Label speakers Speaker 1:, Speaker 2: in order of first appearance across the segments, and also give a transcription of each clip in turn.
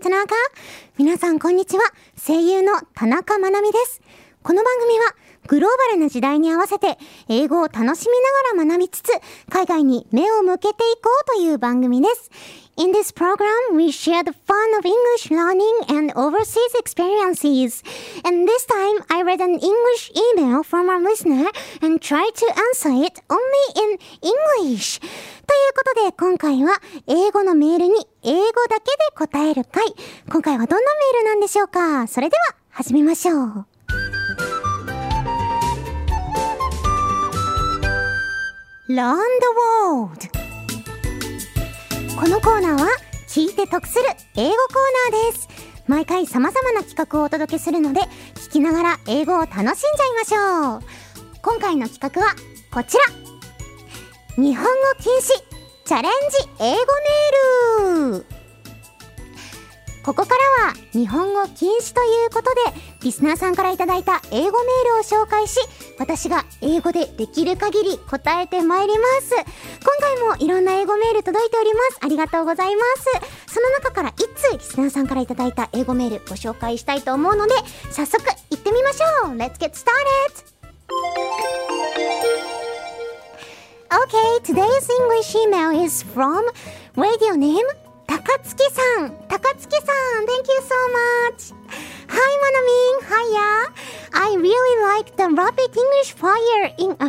Speaker 1: つなが皆さんこんにちは。声優の田中まなみです。この番組はグローバルな時代に合わせて英語を楽しみながら学びつつ海外に目を向けていこうという番組です。In this program, we share the fun of English learning and overseas experiences. And this time, I read an English email from our listener and tried to answer it only in English. ということで、今回は英語のメールに英語だけで答える回。今回はどんなメールなんでしょうかそれでは、始めましょう。Learn the World このコーナーは聞いて得する英語コーナーです。毎回様々な企画をお届けするので聞きながら英語を楽しんじゃいましょう。今回の企画はこちら。日本語禁止チャレンジ英語メール。ここからは日本語禁止ということでリスナーさんからいただいた英語メールを紹介し私が英語でできる限り答えてまいります。今回もいろんな英語メール届いております。ありがとうございます。その中から1通リスナーさんからいただいた英語メールご紹介したいと思うので早速行ってみましょう。Let's get started! Okay, today's English email is from radio name 高月 rapid English fire in uh,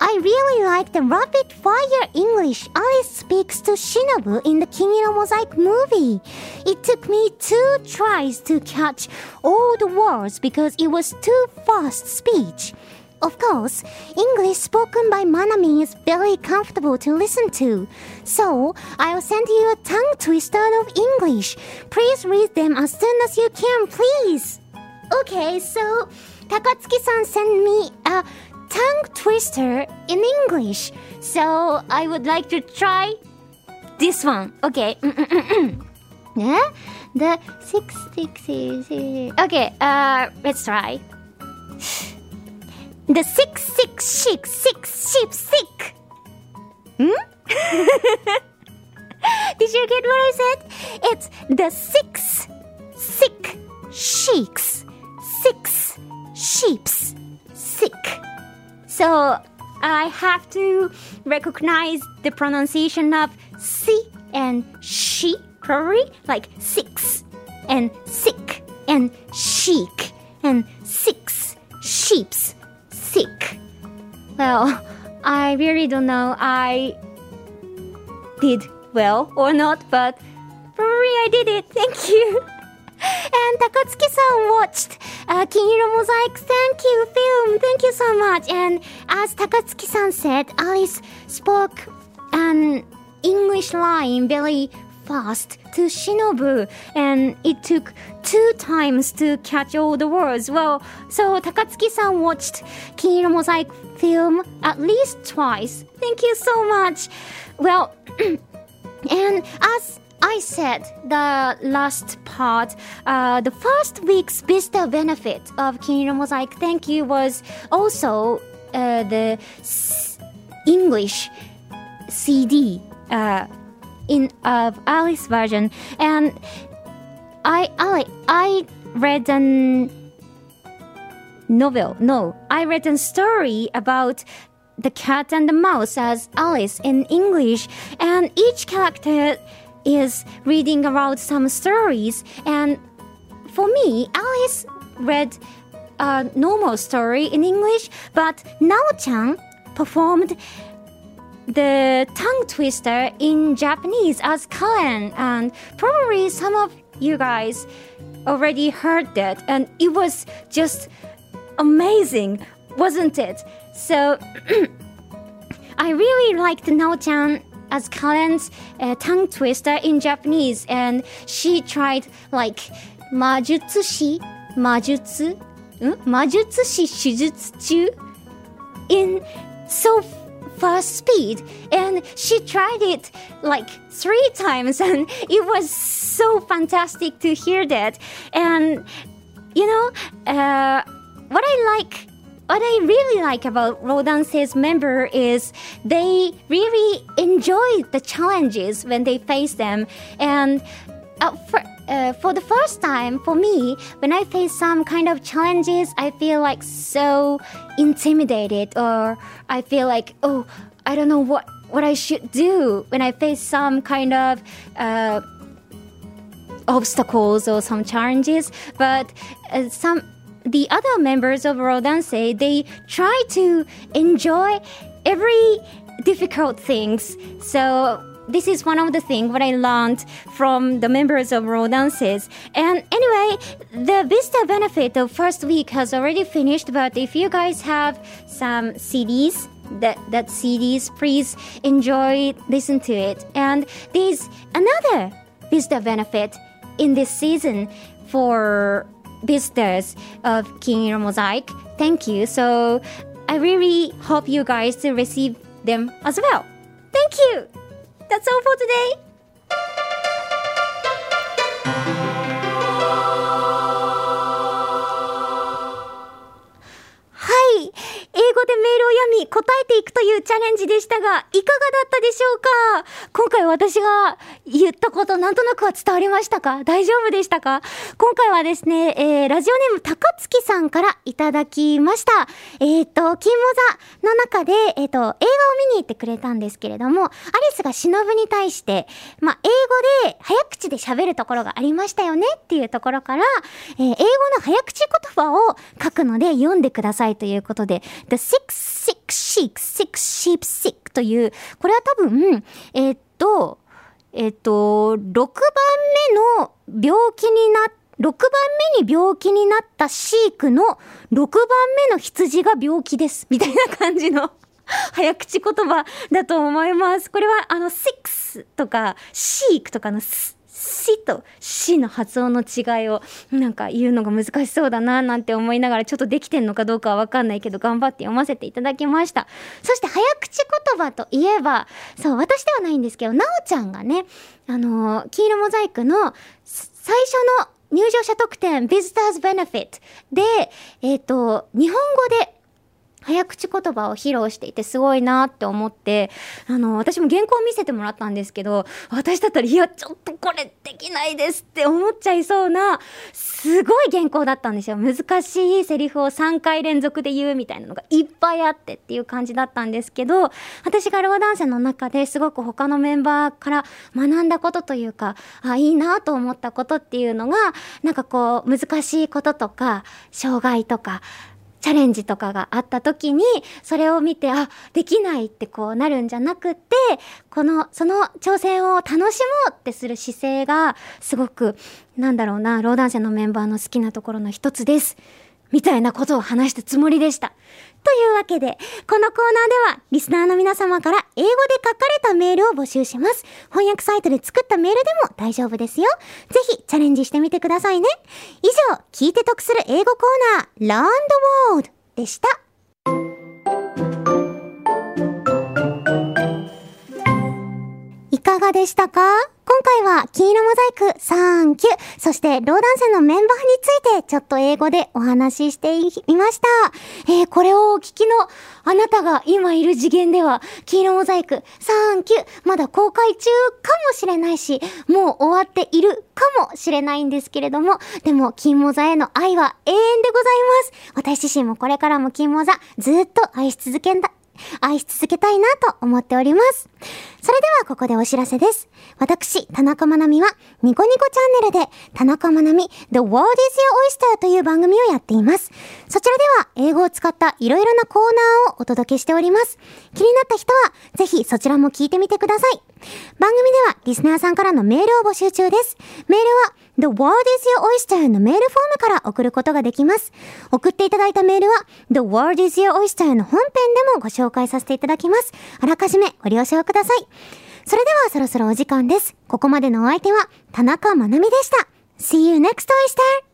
Speaker 1: I really like the rapid fire English Alice speaks to Shinobu in the King in a Mosaic movie. It took me two tries to catch all the words because it was too fast speech. Of course, English spoken by Manami is very comfortable to listen to. So, I'll send you a tongue twister of English. Please read them as soon as you can, please. Okay, so Takatsuki-san sent me a tongue twister in English. So, I would like to try this one. Okay. yeah? The six, six, six, six. Okay, uh, let's try. The six, six, sheep, six, sheep, sick. Hmm? Did you get what I said? It's the six, sheiks, six, sheeps, sick. So I have to recognize the pronunciation of si and she, probably like six and sick and chic and six sheeps sick. Well, I really don't know I did well or not, but probably I did it. Thank you. And Takatsuki-san watched uh, Kiniro Mosaic Thank You film. Thank you so much. And as Takatsuki-san said, Alice spoke an English line very fast to Shinobu, and it took two times to catch all the words. Well, so Takatsuki-san watched Kiniro Mosaic film at least twice. Thank you so much. Well, and as I said the last part, uh, the first week's Vista benefit of Kiniro Mosaic Thank You was also uh, the s- English CD. Uh, in of Alice version, and I I I read an novel. No, I read a story about the cat and the mouse as Alice in English, and each character is reading about some stories. And for me, Alice read a normal story in English, but Nao-chan performed the tongue twister in Japanese as Karen, and probably some of you guys already heard that, and it was just amazing, wasn't it? So I really liked Nao-chan as Karen's uh, tongue twister in Japanese, and she tried like majutsushi, majutsu, majutsushi shujutsu in so fast speed and she tried it like three times and it was so fantastic to hear that. And you know uh, what i like what I really like about Rodance's member is they really enjoy the challenges when they face them. And uh, for, uh, for the first time for me, when I face some kind of challenges, I feel like so intimidated, or I feel like, oh, I don't know what what I should do when I face some kind of uh, obstacles or some challenges. But uh, some the other members of Rodance they try to enjoy every difficult things. So this is one of the things what I learned from the members of Rodances. And anyway, the Vista benefit of first week has already finished, but if you guys have some CDs, that, that CDs, please enjoy, listen to it. And there's another Vista benefit in this season for visitors of King Mosaic. Thank you. So I really hope you guys to receive them as well. Thank you! That's all for today! 答えていくというチャレンジでしたが、いかがだったでしょうか？今回私が言ったことなんとなくは伝わりましたか？大丈夫でしたか？今回はですね、えー、ラジオネーム高月さんからいただきました。えっ、ー、と、金モザの中で、えっ、ー、と、映画を見に行ってくれたんですけれども、アリスが忍に対して、まあ、英語で早口で喋るところがありましたよねっていうところから、えー、英語の早口言葉を書くので読んでくださいということで、The Six Sick Sheep, Six Sheep Sick という、これは多分、えー、っと、えー、っと、6番目の病気になっ6番目に病気になったシークの6番目の羊が病気です。みたいな感じの早口言葉だと思います。これはあの、6とかシークとかのしとしの発音の違いをなんか言うのが難しそうだななんて思いながらちょっとできてんのかどうかはわかんないけど頑張って読ませていただきました。そして早口言葉といえば、そう、私ではないんですけど、なおちゃんがね、あのー、黄色モザイクの最初の入場者特典 Visitors Benefit で、えっ、ー、と、日本語で早口言葉を披露していてすごいなって思って、あの、私も原稿を見せてもらったんですけど、私だったら、いや、ちょっとこれできないですって思っちゃいそうな、すごい原稿だったんですよ。難しいセリフを3回連続で言うみたいなのがいっぱいあってっていう感じだったんですけど、私がローダンセの中ですごく他のメンバーから学んだことというか、あ、いいなと思ったことっていうのが、なんかこう、難しいこととか、障害とか、チャレンジとかがあった時に、それを見て、あ、できないってこうなるんじゃなくて、この、その挑戦を楽しもうってする姿勢が、すごく、なんだろうな、ローダン社のメンバーの好きなところの一つです。みたいなことを話したつもりでした。というわけで、このコーナーでは、リスナーの皆様から英語で書かれたメールを募集します。翻訳サイトで作ったメールでも大丈夫ですよ。ぜひ、チャレンジしてみてくださいね。以上、聞いて得する英語コーナー、Learn the World でした。いかがでしたか？今回は金色モザイク3、9、そしてローダンセのメンバーについてちょっと英語でお話ししてみました。えー、これをお聞きのあなたが今いる次元では、金色モザイク3、9、まだ公開中かもしれないし、もう終わっているかもしれないんですけれども、でも金モザへの愛は永遠でございます。私自身もこれからも金モザずっと愛し続けんだ、愛し続けたいなと思っております。それではここでお知らせです。私、田中まなみは、ニコニコチャンネルで、田中まなみ The World is Your Oyster という番組をやっています。そちらでは、英語を使ったいろいろなコーナーをお届けしております。気になった人は、ぜひそちらも聞いてみてください。番組では、リスナーさんからのメールを募集中です。メールは、The World is Your Oyster のメールフォームから送ることができます。送っていただいたメールは The World is Your Oyster の本編でもご紹介させていただきます。あらかじめご了承ください。それではそろそろお時間です。ここまでのお相手は田中まなみでした。See you next Oyster!